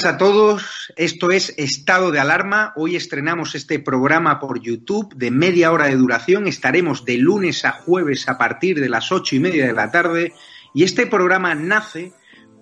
Buenas a todos, esto es Estado de Alarma. Hoy estrenamos este programa por YouTube de media hora de duración. Estaremos de lunes a jueves a partir de las ocho y media de la tarde. Y este programa nace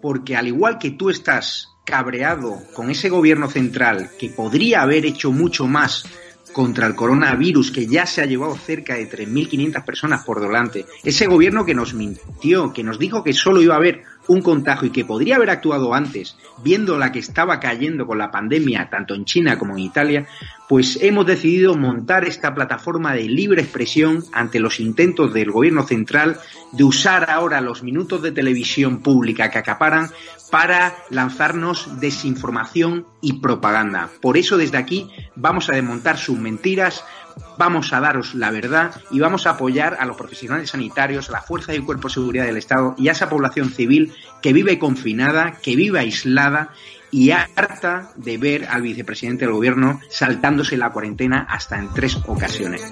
porque al igual que tú estás cabreado con ese gobierno central que podría haber hecho mucho más contra el coronavirus que ya se ha llevado cerca de 3.500 personas por delante, ese gobierno que nos mintió, que nos dijo que solo iba a haber un contagio y que podría haber actuado antes, viendo la que estaba cayendo con la pandemia tanto en China como en Italia, pues hemos decidido montar esta plataforma de libre expresión ante los intentos del gobierno central de usar ahora los minutos de televisión pública que acaparan para lanzarnos desinformación y propaganda. Por eso desde aquí vamos a desmontar sus mentiras, vamos a daros la verdad y vamos a apoyar a los profesionales sanitarios, a la fuerza y cuerpo de seguridad del Estado y a esa población civil que vive confinada, que vive aislada y harta de ver al vicepresidente del gobierno saltándose la cuarentena hasta en tres ocasiones.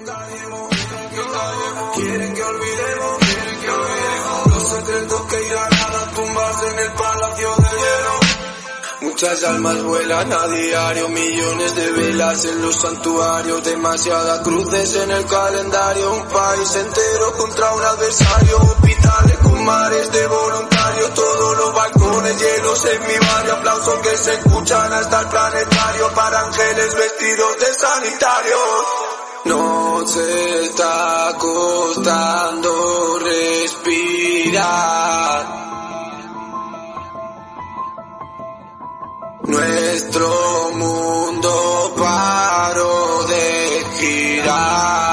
Muchas almas vuelan a diario, millones de velas en los santuarios, demasiadas cruces en el calendario, un país entero contra un adversario, hospitales con mares de voluntarios, todos los balcones llenos en mi barrio, aplausos que se escuchan hasta el planetario para ángeles vestidos de sanitarios. No se está costando respirar. Nuestro mundo paró de girar.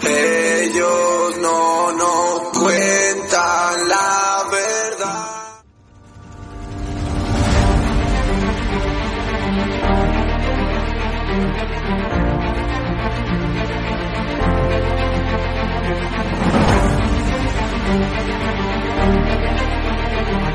Ellos no nos cuentan la verdad.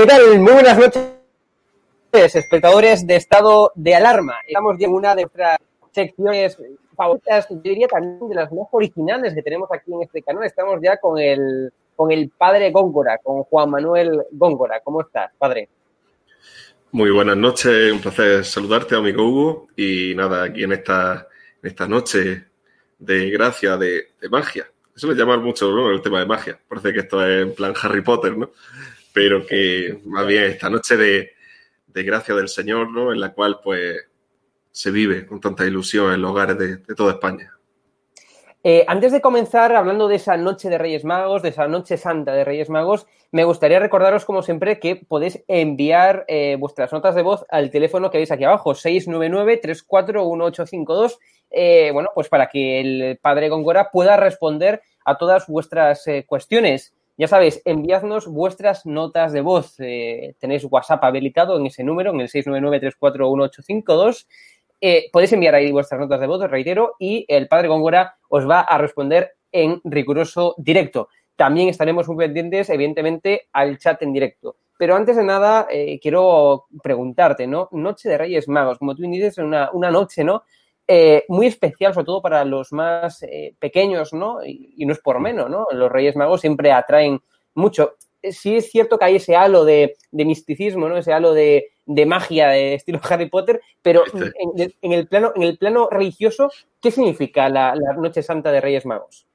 ¿Qué tal? Muy buenas noches, espectadores de estado de alarma. Estamos ya en una de nuestras secciones favoritas, yo diría también de las más originales que tenemos aquí en este canal. Estamos ya con el, con el padre Góngora, con Juan Manuel Góngora. ¿Cómo estás, padre? Muy buenas noches, un placer saludarte, amigo Hugo. Y nada, aquí en esta, en esta noche de gracia, de, magia. Eso me llama mucho ¿no? el tema de magia. Parece que esto es en plan Harry Potter, ¿no? Pero que más bien esta noche de, de gracia del Señor, ¿no? En la cual pues se vive con tanta ilusión en los hogares de, toda España. Eh, antes de comenzar hablando de esa noche de Reyes Magos, de esa noche santa de Reyes Magos, me gustaría recordaros, como siempre, que podéis enviar eh, vuestras notas de voz al teléfono que veis aquí abajo, 699-341852, eh, bueno, pues para que el padre Góngora pueda responder a todas vuestras cuestiones. Ya sabéis, enviadnos vuestras notas de voz. tenéis WhatsApp habilitado en ese número, en el 699-341852 eh, podéis enviar ahí vuestras notas de voz, os reitero, y el padre Góngora os va a responder en riguroso directo. También estaremos muy pendientes, evidentemente, al chat en directo. Pero antes de nada, eh, quiero preguntarte, ¿no? Noche de Reyes Magos, como tú dices, una, una noche, ¿no? Eh, muy especial, sobre todo para los más pequeños, ¿no? Y, y, no es por menos, ¿no? Los Reyes Magos siempre atraen mucho. Sí es cierto que hay ese halo de, de misticismo, ¿no? Ese halo de, de magia de estilo Harry Potter, pero en, el plano, en el plano religioso, ¿qué significa la, Noche Santa de Reyes Magos?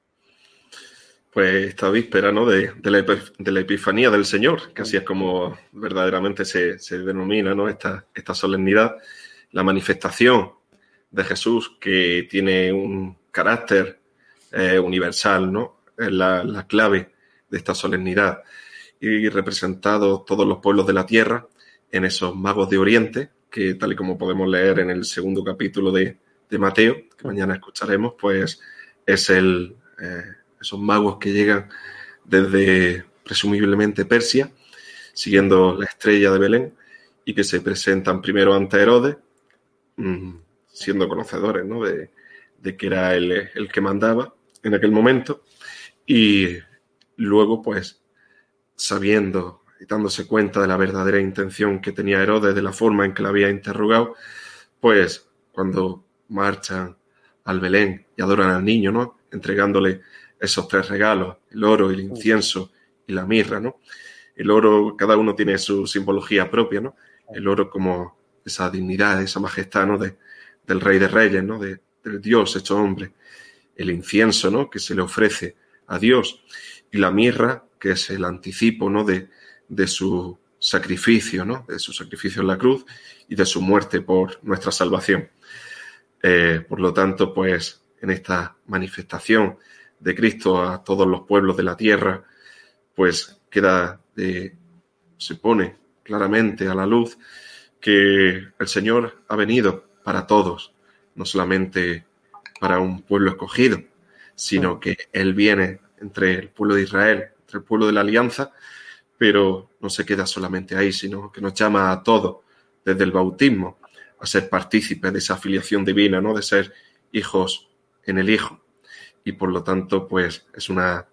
Pues esta víspera, ¿no? De, la, Epifanía del Señor, que así es como verdaderamente se, denomina, ¿no? Esta, esta solemnidad, la manifestación de Jesús que tiene un carácter eh, universal, ¿no? Es la, la clave de esta solemnidad y representados todos los pueblos de la tierra en esos magos de Oriente, que tal y como podemos leer en el segundo capítulo de, Mateo, que mañana escucharemos, pues es el, eh, esos magos que llegan desde presumiblemente Persia, siguiendo la estrella de Belén, y que se presentan primero ante Herodes, mm, siendo conocedores ¿no? de, de, que era el, el que mandaba en aquel momento, y luego pues sabiendo y dándose cuenta de la verdadera intención que tenía Herodes, de la forma en que la había interrogado, pues cuando marchan al Belén y adoran al niño, ¿no? Entregándole esos tres regalos, el oro, el incienso y la mirra, ¿no? El oro, cada uno tiene su simbología propia, ¿no? El oro como esa dignidad, esa majestad, ¿no? De, del rey de reyes, ¿no? De, del Dios hecho hombre. El incienso, ¿no? Que se le ofrece a Dios. Y la mirra, que es el anticipo, ¿no? De, de su sacrificio, ¿no? de su sacrificio en la cruz y de su muerte por nuestra salvación. Eh, por lo tanto, pues en esta manifestación de Cristo a todos los pueblos de la tierra, pues queda de, se pone claramente a la luz que el Señor ha venido para todos, no solamente para un pueblo escogido, sino que Él viene entre el pueblo de Israel, entre el pueblo de la alianza, pero no se queda solamente ahí, sino que nos llama a todos desde el bautismo a ser partícipes de esa afiliación divina, ¿no? De ser hijos en el Hijo. Y por lo tanto, pues es una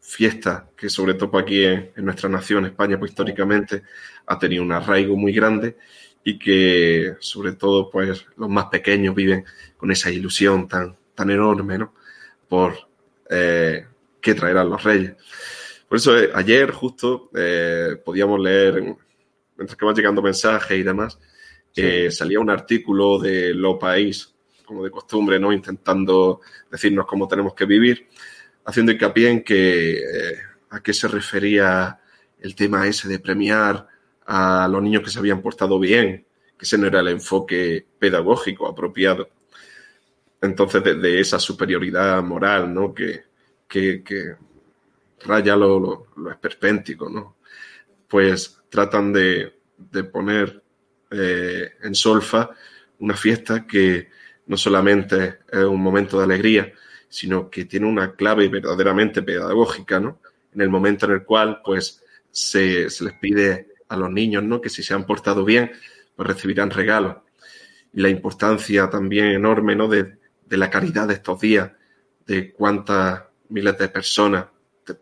fiesta que sobre todo aquí en, nuestra nación, España, pues históricamente ha tenido un arraigo muy grande y que sobre todo pues los más pequeños viven con esa ilusión tan, tan enorme, ¿no? Por eh, qué traerán los reyes. Por eso eh, ayer justo eh, podíamos leer, mientras que van llegando mensajes y demás, que salía un artículo de Lo País, como de costumbre, ¿no? Intentando decirnos cómo tenemos que vivir, haciendo hincapié en que a qué se refería el tema ese de premiar a los niños que se habían portado bien, que ese no era el enfoque pedagógico apropiado. Entonces, de, esa superioridad moral, ¿no? que, que raya lo, lo, esperpéntico, ¿no? Pues tratan de, poner eh, en solfa una fiesta que no solamente es un momento de alegría, sino que tiene una clave verdaderamente pedagógica, ¿no? En el momento en el cual, pues, se, les pide a los niños, ¿no? Que si se han portado bien, pues recibirán regalos. Y la importancia también enorme, ¿no? De, de la caridad de estos días, de cuántas miles de personas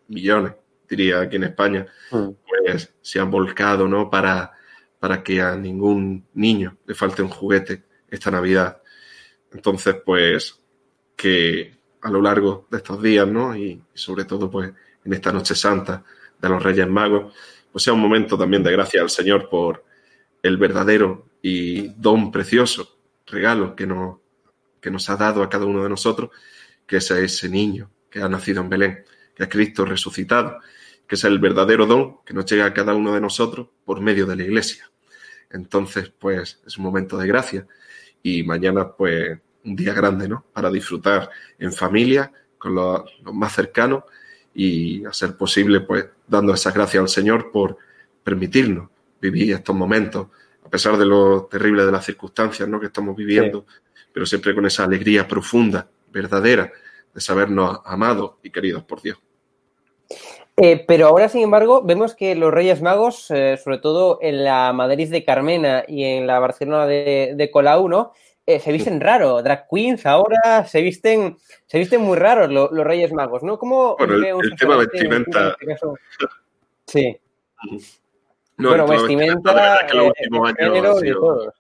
millones, diría aquí en España, mm. pues se han volcado, ¿no? Para, para que a ningún niño le falte un juguete esta Navidad. Entonces, pues, que a lo largo de estos días, ¿no? Y, sobre todo, pues, en esta noche santa de los Reyes Magos, pues sea un momento también de gracia al Señor por el verdadero y don precioso regalo que nos, que nos ha dado a cada uno de nosotros, que es ese niño que ha nacido en Belén, que es Cristo resucitado, que es el verdadero don que nos llega a cada uno de nosotros por medio de la Iglesia. Entonces, pues es un momento de gracia y mañana, pues, un día grande, ¿no? Para disfrutar en familia, con los, más cercanos y a ser posible, pues, dando esas gracias al Señor por permitirnos vivir estos momentos, a pesar de lo terrible de las circunstancias, ¿no? Que estamos viviendo, pero siempre con esa alegría profunda, verdadera, de sabernos amados y queridos por Dios. Eh, pero ahora, sin embargo, vemos que los Reyes Magos, eh, sobre todo en la Madrid de Carmena y en la Barcelona de, de Colau, ¿no? Eh, se visten raro. Drag queens ahora se visten, se visten muy raros los, Reyes Magos, ¿no? ¿Cómo bueno, el, tema vestimenta. Este sí. bueno, vestimenta, género y todo.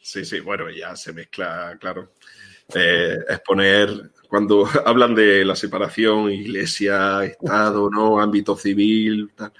Sí. sí, bueno, ya se mezcla, claro. es poner cuando hablan de la separación iglesia, Estado, ¿no? ámbito civil, tal.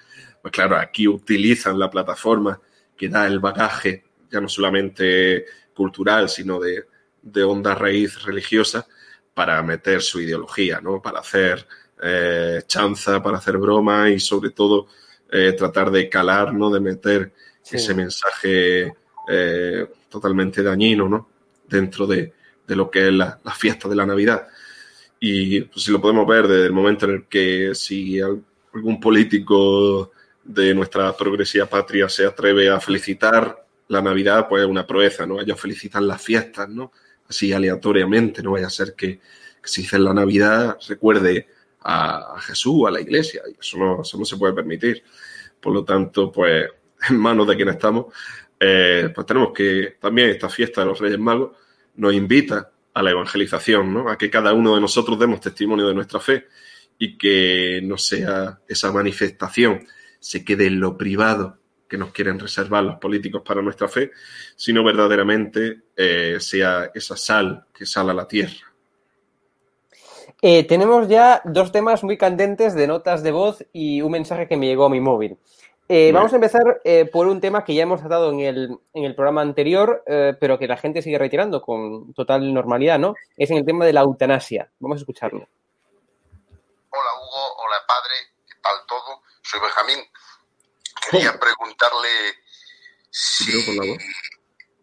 pues claro, aquí utilizan la plataforma que da el bagaje, ya no solamente cultural, sino de, de onda raíz religiosa, para meter su ideología, ¿no? Para hacer eh, chanza, para hacer broma y sobre todo eh, tratar de calar, ¿no? De meter ese mensaje eh, totalmente dañino, ¿no? Dentro de, de lo que es la, la, fiesta de la Navidad. Y pues, si lo podemos ver desde el momento en el que si algún político de nuestra progresiva patria se atreve a felicitar la Navidad, pues es una proeza, ¿no? Ellos felicitan las fiestas, ¿no? Así aleatoriamente, no vaya a ser que, si dicen la Navidad recuerde a, Jesús, a la iglesia, y eso no, eso no se puede permitir. Por lo tanto, pues en manos de quien estamos, eh, pues tenemos que también esta fiesta de los Reyes Magos nos invita a la evangelización, ¿no? A que cada uno de nosotros demos testimonio de nuestra fe y que no sea esa manifestación, se quede en lo privado que nos quieren reservar los políticos para nuestra fe, sino verdaderamente eh, sea esa sal que sale a la tierra. Eh, tenemos ya dos temas muy candentes de notas de voz y un mensaje que me llegó a mi móvil. Eh, vamos a empezar eh, por un tema que ya hemos tratado en el, en el programa anterior, eh, pero que la gente sigue retirando con total normalidad, ¿no? Es en el tema de la eutanasia. Vamos a escucharlo. Hola Hugo, hola padre, ¿qué tal todo? Soy Benjamín. Quería preguntarle si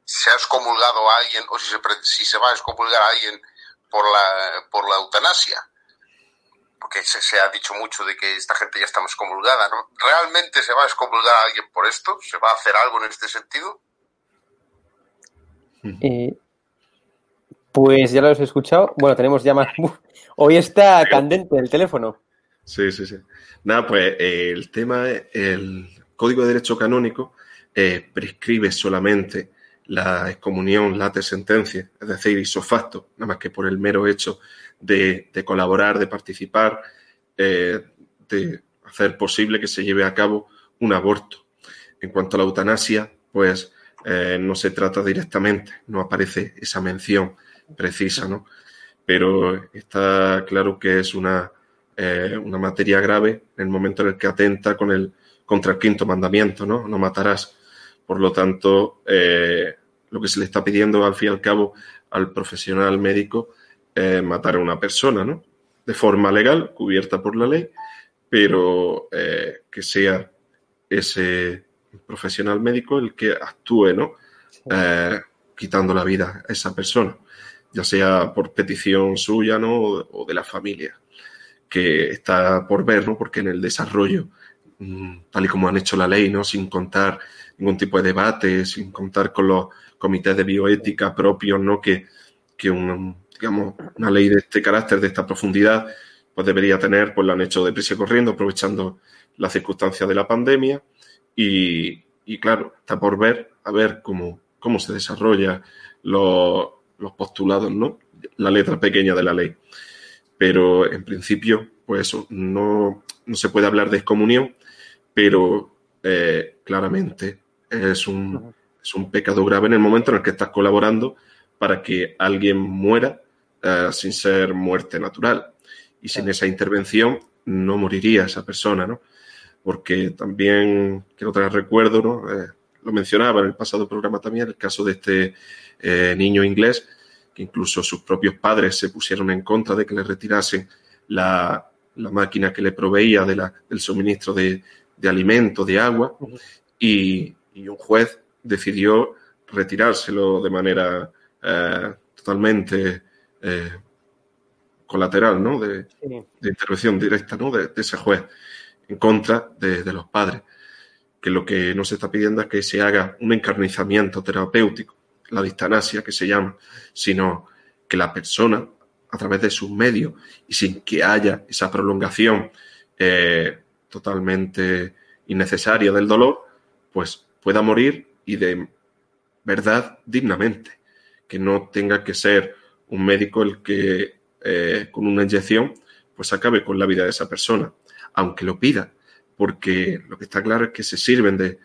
se ha excomulgado a alguien o si se, si se va a excomulgar a alguien por la, por la eutanasia porque se, ha dicho mucho de que esta gente ya está excomulgada, ¿no? ¿Realmente se va a excomulgar a alguien por esto? ¿Se va a hacer algo en este sentido? Eh, pues ya lo has escuchado. Bueno, tenemos ya más. Hoy está candente el teléfono. Sí, sí, sí. Nada, pues eh, el tema, el Código de Derecho Canónico eh, prescribe solamente la excomunión late sentencia, es decir, hizo nada más que por el mero hecho de, colaborar, de participar, eh, de hacer posible que se lleve a cabo un aborto. En cuanto a la eutanasia, pues eh, no se trata directamente, no aparece esa mención precisa, ¿no? Pero está claro que es una, una materia grave en el momento en el que atenta con el, contra el quinto mandamiento, ¿no? No matarás. Por lo tanto, lo que se le está pidiendo al fin y al cabo al profesional médico matar a una persona, ¿no? De forma legal, cubierta por la ley, pero eh, que sea ese profesional médico el que actúe, ¿no? Eh, quitando la vida a esa persona, ya sea por petición suya, ¿no? O de la familia, que está por ver, ¿no? Porque en el desarrollo, tal y como han hecho la ley, ¿no? Sin contar ningún tipo de debate, sin contar con los comités de bioética propios, ¿no? Que, que un, digamos, una ley de este carácter, de esta profundidad, pues debería tener, pues lo han hecho deprisa y corriendo, aprovechando las circunstancias de la pandemia. Y, y claro, está por ver, a ver cómo, cómo se desarrolla los, los postulados, ¿no? La letra pequeña de la ley. Pero en principio, pues no, no se puede hablar de excomunión, pero eh, claramente es un, es un pecado grave en el momento en el que estás colaborando para que alguien muera eh, sin ser muerte natural. Y sin esa intervención no moriría esa persona, ¿no? Porque también, que otra recuerdo, ¿no? Eh, lo mencionaba en el pasado programa también, el caso de este niño inglés, que incluso sus propios padres se pusieron en contra de que le retirasen la, máquina que le proveía de la, del suministro de, de alimento, de agua, y, y, un juez decidió retirárselo de manera eh, totalmente eh, colateral, ¿no? De, intervención directa, ¿no? De, ese juez en contra de, los padres. Que lo que no se está pidiendo es que se haga un encarnizamiento terapéutico, la distanasia que se llama, sino que la persona, a través de sus medios y sin que haya esa prolongación eh, totalmente innecesaria del dolor, pues pueda morir y de verdad dignamente que no tenga que ser un médico el que eh, con una inyección pues acabe con la vida de esa persona, aunque lo pida, porque lo que está claro es que se sirven de,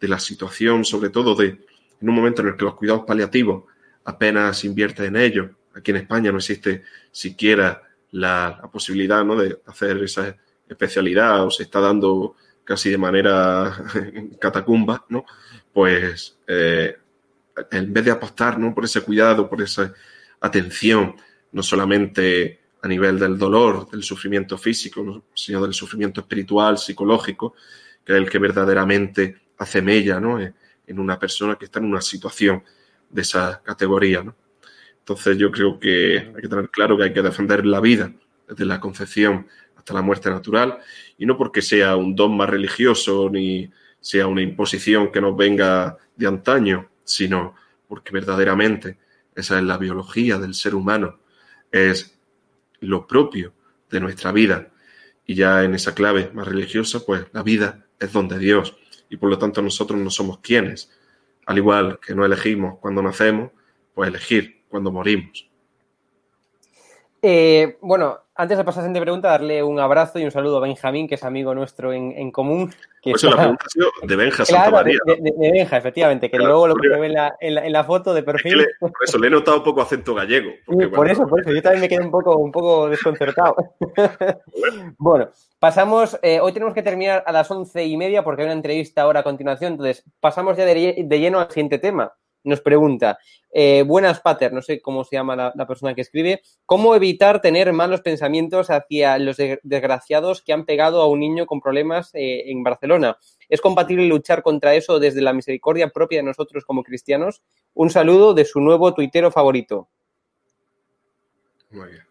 la situación, sobre todo de en un momento en el que los cuidados paliativos apenas invierten en ellos. Aquí en España no existe siquiera la, posibilidad ¿no? de hacer esa especialidad o se está dando casi de manera catacumba, ¿no? Pues eh, en vez de apostar ¿no? por ese cuidado, por esa atención, no solamente a nivel del dolor, del sufrimiento físico, sino del sufrimiento espiritual, psicológico, que es el que verdaderamente hace mella ¿no? en una persona que está en una situación de esa categoría. ¿no? Entonces yo creo que hay que tener claro que hay que defender la vida desde la concepción hasta la muerte natural y no porque sea un dogma religioso ni sea una imposición que nos venga de antaño, sino porque verdaderamente esa es la biología del ser humano, es lo propio de nuestra vida. Y ya en esa clave más religiosa, pues la vida es donde Dios. Y por lo tanto nosotros no somos quienes, al igual que no elegimos cuando nacemos, pues elegir cuando morimos. Eh, bueno, antes de pasar a la siguiente pregunta, darle un abrazo y un saludo a Benjamín, que es amigo nuestro en, común. Que pues la pregunta ha sido de Benja claro, De, Benja, efectivamente, que luego lo que ve en la, foto de perfil. por eso le he notado un poco acento gallego. por eso, por eso, yo también me quedé un poco, un poco desconcertado. bueno, pasamos, eh, hoy tenemos que terminar a las once y media porque hay una entrevista ahora a continuación, entonces pasamos ya de lleno al siguiente tema nos pregunta, eh, buenas Pater, no sé cómo se llama la, persona que escribe, ¿cómo evitar tener malos pensamientos hacia los desgraciados que han pegado a un niño con problemas eh, en Barcelona? ¿Es compatible luchar contra eso desde la misericordia propia de nosotros como cristianos? Un saludo de su nuevo tuitero favorito. Muy bien.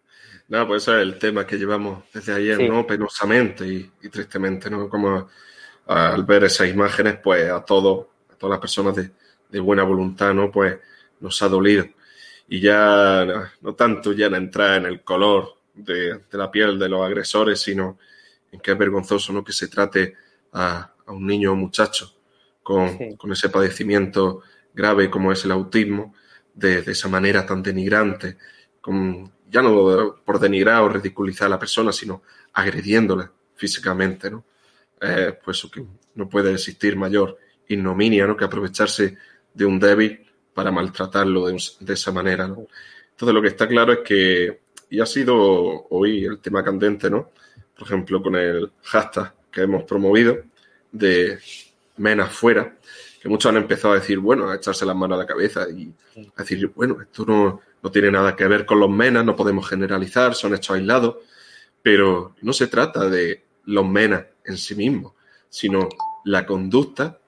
No, pues ese es el tema que llevamos desde ayer, ¿no? Penosamente y, tristemente, ¿no? Como al ver esas imágenes, pues a todos, a todas las personas de, de buena voluntad, ¿no? Pues nos ha dolido. Y ya no tanto ya en entrar en el color de, la piel de los agresores, sino en que es vergonzoso, ¿no? Que se trate a, un niño o muchacho con, ese padecimiento grave como es el autismo, de, esa manera tan denigrante, con, ya no por denigrar o ridiculizar a la persona, sino agrediéndola físicamente, ¿no? Eh, pues que no puede existir mayor ignominia, ¿no? Que aprovecharse de un débil para maltratarlo de, esa manera. Entonces lo que está claro es que, y ha sido hoy el tema candente, ¿no? Por ejemplo, con el hashtag que hemos promovido de menas fuera, que muchos han empezado a decir, bueno, a echarse las manos a la cabeza y a decir, bueno, esto no, no tiene nada que ver con los menas, no podemos generalizar, son hechos aislados, pero no se trata de los menas en sí mismos, sino la conducta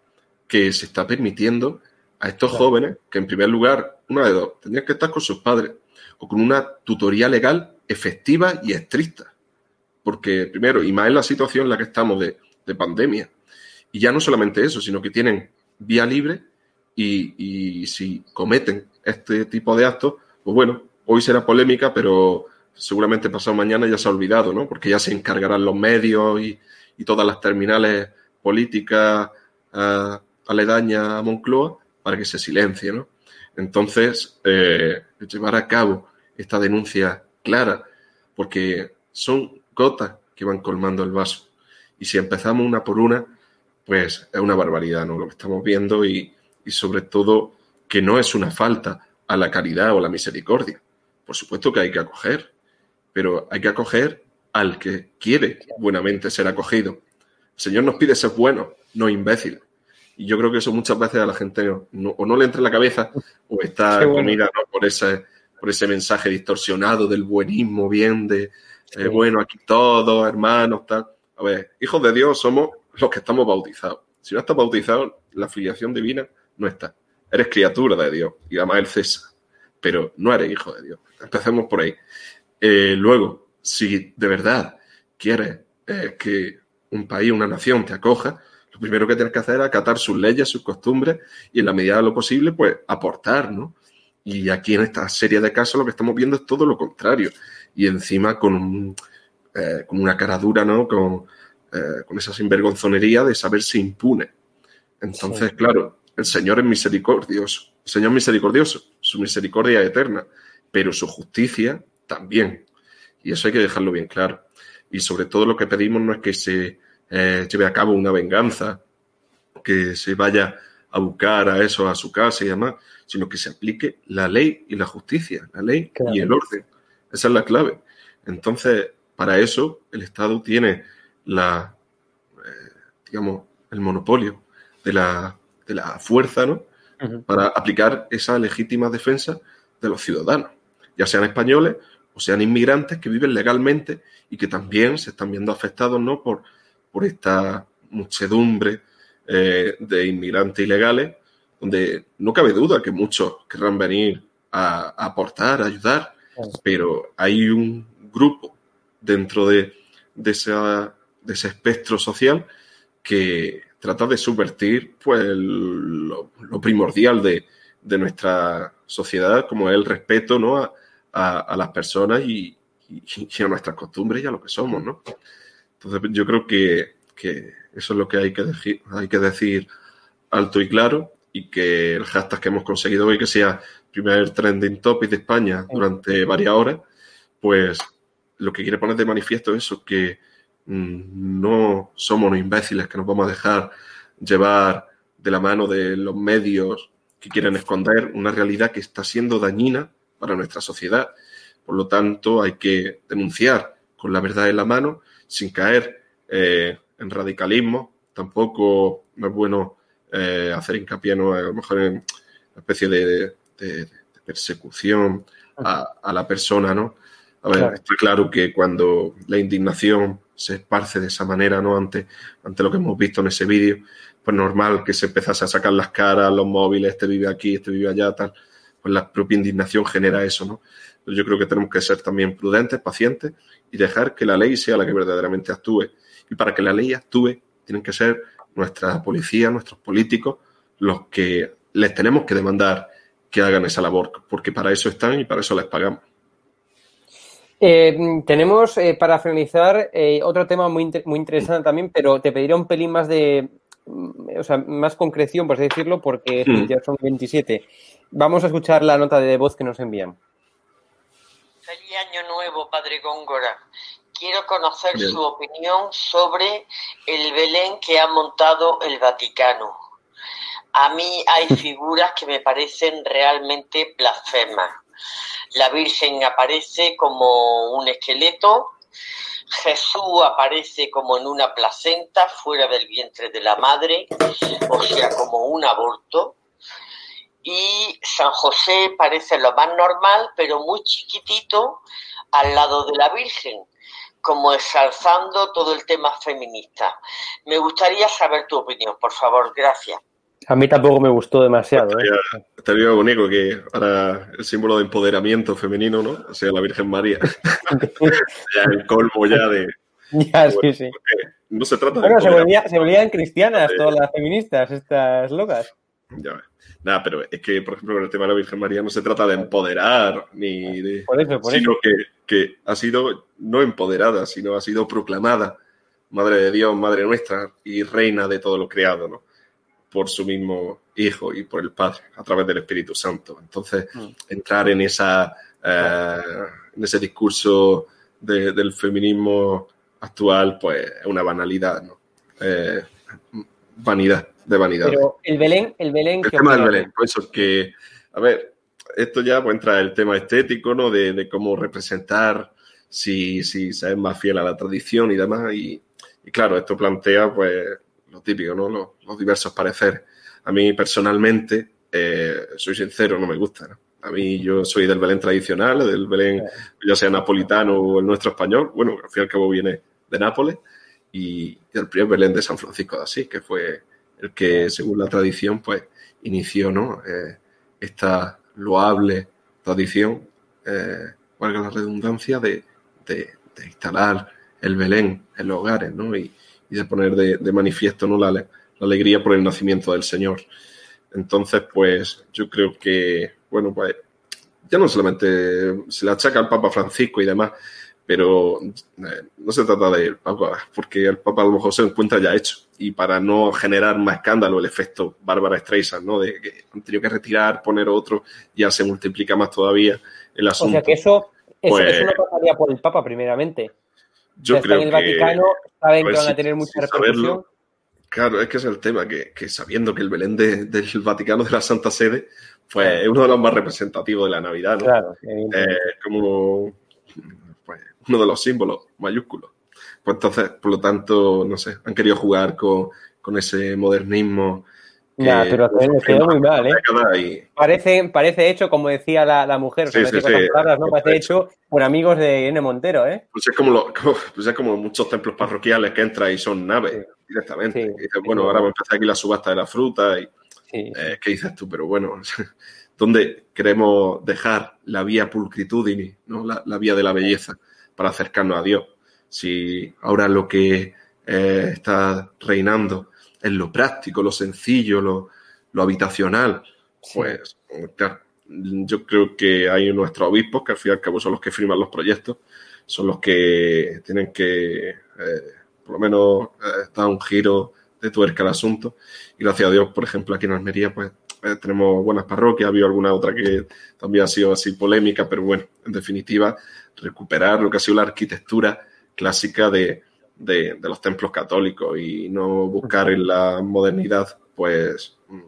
que se está permitiendo a estos jóvenes que, en primer lugar, una de dos, tendrían que estar con sus padres o con una tutoría legal efectiva y estricta. Porque, primero, y más en la situación en la que estamos de, pandemia, y ya no solamente eso, sino que tienen vía libre y, y, si cometen este tipo de actos, pues bueno, hoy será polémica, pero seguramente pasado mañana ya se ha olvidado, ¿no? Porque ya se encargarán los medios y, y todas las terminales políticas uh, aledañas a Moncloa para que se silencie, ¿no? Entonces, eh, llevar a cabo esta denuncia clara, porque son gotas que van colmando el vaso. Y si empezamos una por una, pues es una barbaridad, ¿no? Lo que estamos viendo y, y sobre todo que no es una falta a la caridad o la misericordia. Por supuesto que hay que acoger, pero hay que acoger al que quiere buenamente ser acogido. El Señor nos pide ser bueno, no imbécil. Y yo creo que eso muchas veces a la gente o no le entra en la cabeza o está comida por, ese, por ese mensaje distorsionado del buenismo, bien de, eh, bueno, aquí todos, hermanos, tal. A ver, hijos de Dios somos los que estamos bautizados. Si no estás bautizado, la filiación divina no está. Eres criatura de Dios y además el cesa, pero no eres hijo de Dios. Empecemos por ahí. Eh, luego, si de verdad quieres eh, que un país, una nación te acoja, lo primero que tienes que hacer es acatar sus leyes, sus costumbres y en la medida de lo posible, pues aportar, ¿no? Y aquí en esta serie de casos lo que estamos viendo es todo lo contrario. Y encima con, eh, con una cara dura, ¿no? Con, eh, con esa sinvergonzonería de saberse impune. Entonces, claro, el Señor es misericordioso. El Señor es misericordioso. Su misericordia es eterna. Pero su justicia también. Y eso hay que dejarlo bien claro. Y sobre todo lo que pedimos no es que se eh, lleve a cabo una venganza, que se vaya a buscar a eso a su casa y demás, sino que se aplique la ley y la justicia, la ley y el orden. Esa es la clave. Entonces, para eso el Estado tiene la, eh, digamos, el monopolio de la, de la fuerza, ¿no? Para aplicar esa legítima defensa de los ciudadanos, ya sean españoles o sean inmigrantes que viven legalmente y que también se están viendo afectados, ¿no? Por por esta muchedumbre eh, de inmigrantes ilegales, donde no cabe duda que muchos querrán venir a, aportar, a ayudar, pero hay un grupo dentro de, de, ese espectro social que trata de subvertir pues, lo, primordial de, nuestra sociedad, como es el respeto ¿no? a, las personas y, y, a nuestras costumbres y a lo que somos. ¿no? Entonces yo creo que, eso es lo que hay que, decir, hay que decir alto y claro y que el hashtag que hemos conseguido hoy, que sea primer trending topic de España durante varias horas, pues lo que quiere poner de manifiesto es eso, que mm, no somos unos imbéciles que nos vamos a dejar llevar de la mano de los medios que quieren esconder una realidad que está siendo dañina para nuestra sociedad. Por lo tanto, hay que denunciar con la verdad en la mano sin caer eh, en radicalismo. Tampoco es bueno eh, hacer hincapié ¿no? a lo mejor en una especie de, persecución a, la persona, ¿no? A ver, está claro que cuando la indignación se esparce de esa manera, ¿no? Ante, ante lo que hemos visto en ese vídeo, pues normal que se empezase a sacar las caras, los móviles, este vive aquí, este vive allá, tal. Pues la propia indignación genera eso, ¿no? Yo creo que tenemos que ser también prudentes, pacientes y dejar que la ley sea la que verdaderamente actúe. Y para que la ley actúe, tienen que ser nuestra policía, nuestros políticos, los que les tenemos que demandar que hagan esa labor, porque para eso están y para eso les pagamos. Eh, tenemos eh, para finalizar eh, otro tema muy, muy interesante también, pero te pediré un pelín más de, mm, o sea, más concreción, por así decirlo, porque hmm. ya son 27. Vamos a escuchar la nota de voz que nos envían. Feliz año nuevo, Padre Góngora. Quiero conocer su opinión sobre el Belén que ha montado el Vaticano. A mí hay figuras que me parecen realmente blasfemas. La Virgen aparece como un esqueleto, Jesús aparece como en una placenta fuera del vientre de la madre, o sea, como un aborto y San José parece lo más normal, pero muy chiquitito al lado de la Virgen, como exalzando todo el tema feminista. Me gustaría saber tu opinión, por favor, gracias. A mí tampoco me gustó demasiado. Estaría, ¿eh? bonito que para el símbolo de empoderamiento femenino, ¿no? sea la Virgen María. ya el colmo ya de... Ya, sí, sí. No se trata de... se, se volvían cristianas todas las feministas, estas locas. Ya. Nada, pero es que, por ejemplo, con el tema de la Virgen María no se trata de empoderar, ni de. Por eso, por sino Que, que ha sido no empoderada, sino ha sido proclamada Madre de Dios, Madre nuestra y Reina de todo lo creado, ¿no? Por su mismo Hijo y por el Padre, a través del Espíritu Santo. Entonces, mm. entrar en esa. Eh, en ese discurso del feminismo actual, pues es una banalidad, ¿no? Eh, vanidad, de vanidad. Pero el Belén, el Belén... El tema del Belén, por eso que, a ver, esto ya pues, entra el tema estético, ¿no? De, cómo representar, si, si se es más fiel a la tradición y demás. Y, claro, esto plantea, pues, lo típico, ¿no? Los, diversos pareceres. A mí personalmente, eh, soy sincero, no me gusta, A mí yo soy del Belén tradicional, del Belén, ya sea napolitano o el nuestro español. Bueno, al fin y al cabo viene de Nápoles. Y, el primer Belén de San Francisco de Asís, que fue el que, según la tradición, pues, inició, ¿no? Eh, esta loable tradición, eh, valga la redundancia, de, instalar el Belén en los hogares, ¿no? Y, de poner de, manifiesto, ¿no? La, la, alegría por el nacimiento del Señor. Entonces, pues yo creo que, bueno, pues ya no solamente se le achaca al Papa Francisco y demás, pero eh, no se trata del Papa, porque el Papa a lo mejor se encuentra ya hecho. Y para no generar más escándalo, el efecto Bárbara Streisand, ¿no? De que han tenido que retirar, poner otro, ya se multiplica más todavía el asunto. O sea que eso, eso, pues no pasaría por el Papa, primeramente. Yo creo en el Vaticano, saben que van a tener mucha repercusión. claro, es que es el tema, que, que sabiendo que el Belén del Vaticano de la Santa Sede, pues es uno de los más representativos de la Navidad, ¿no? Claro, eh, como uno de los símbolos mayúsculos. Pues entonces, por lo tanto, no sé, han querido jugar con, ese modernismo. Ya, pero les quedó muy mal, ¿eh? Parece, parece hecho, como decía la, mujer, sí, sí, ¿no? Parece hecho por amigos de N. Montero, ¿eh? Pues es como, pues es como muchos templos parroquiales que entran y son naves directamente. Y dices, bueno, ahora va a empezar aquí la subasta de la fruta y... Eh, ¿Qué dices tú? Pero bueno, ¿dónde queremos dejar la vía pulcritudini, ¿no? la vía de la belleza? Para acercarnos a Dios. Si ahora lo que eh, está reinando es lo práctico, lo sencillo, lo, habitacional, pues yo creo que hay nuestros obispos, que al fin y al cabo son los que firman los proyectos, son los que tienen que, eh, por lo menos, eh, dar un giro de tuerca al asunto. Y gracias a Dios, por ejemplo, aquí en Almería, pues tenemos buenas parroquias, ha habido alguna otra que también ha sido así polémica, pero bueno, en definitiva, recuperar lo que ha sido la arquitectura clásica de, los templos católicos y no buscar en la modernidad, pues, mm,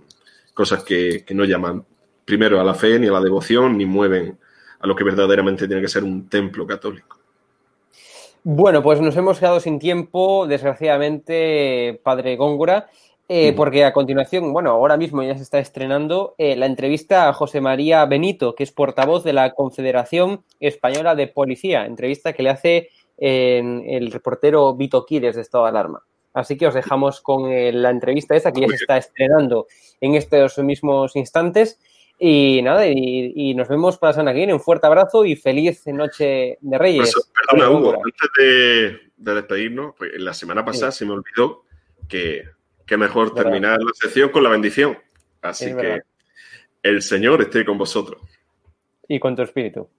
cosas que, no llaman primero a la fe ni a la devoción, ni mueven a lo que verdaderamente tiene que ser un templo católico. Bueno, pues nos hemos quedado sin tiempo, desgraciadamente, padre Góngora. Eh, porque a continuación, bueno, ahora mismo ya se está estrenando eh, la entrevista a José María Benito, que es portavoz de la Confederación Española de Policía, entrevista que le hace el reportero Vito Quires de Estado de Alarma. Así que os dejamos con eh, la entrevista esa que ya se está estrenando en estos mismos instantes. Y nada, y, nos vemos para San Aguirre. Un fuerte abrazo y feliz noche de Reyes. Pues, perdona, Hugo, antes de, despedirnos, pues la semana pasada se me olvidó que qué mejor terminar la sesión con la bendición. Así que el Señor esté con vosotros. Y con tu espíritu.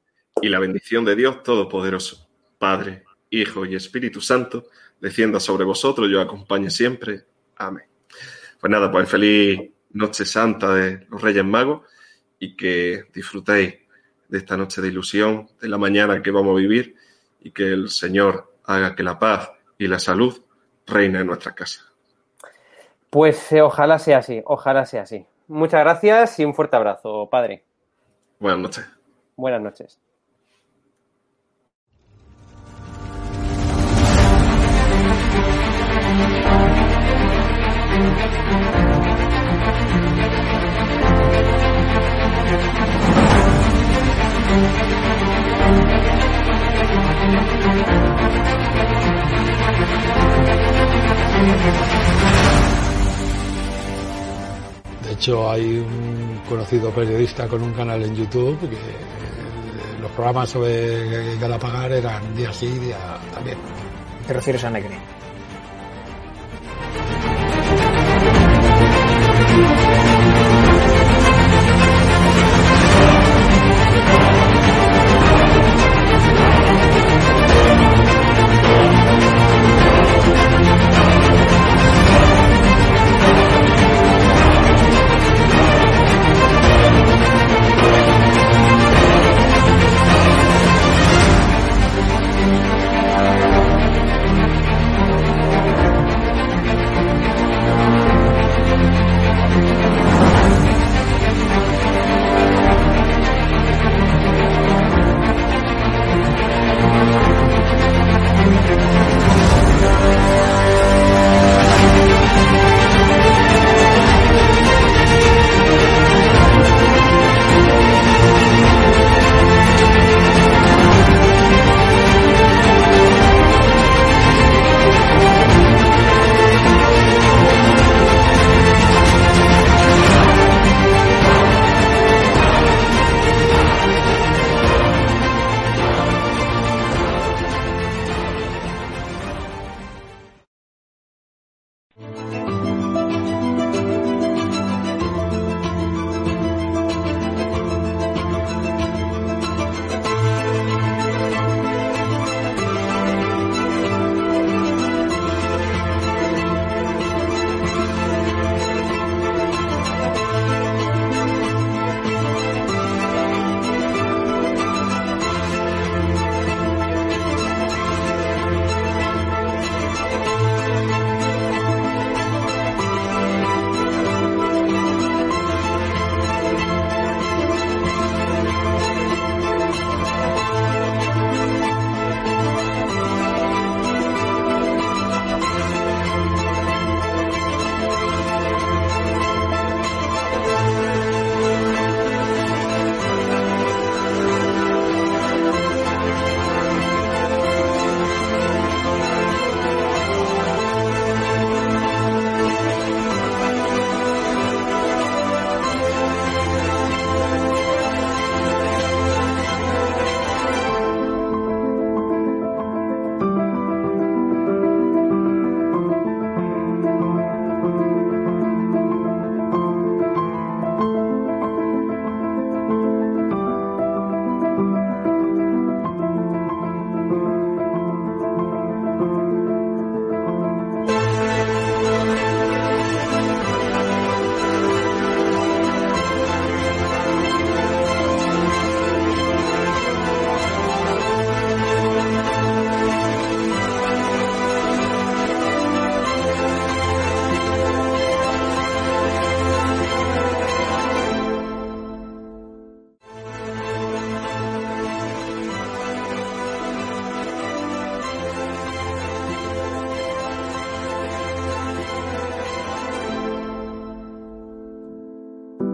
Y la bendición de Dios Todopoderoso, Padre, Hijo y Espíritu Santo, descienda sobre vosotros, yo acompañe siempre. Amén. Pues nada, pues feliz Noche Santa de los Reyes Magos y que disfrutéis de esta noche de ilusión, de la mañana que vamos a vivir y que el Señor haga que la paz y la salud reine en nuestra casa. Pues eh, ojalá sea así, ojalá sea así. Muchas gracias y un fuerte abrazo, padre. Buenas noches. Buenas noches. De hecho, hay un conocido periodista con un canal en YouTube que eh, los programas sobre Galapagar eran día sí, día también. ¿Te refieres a Negri? Música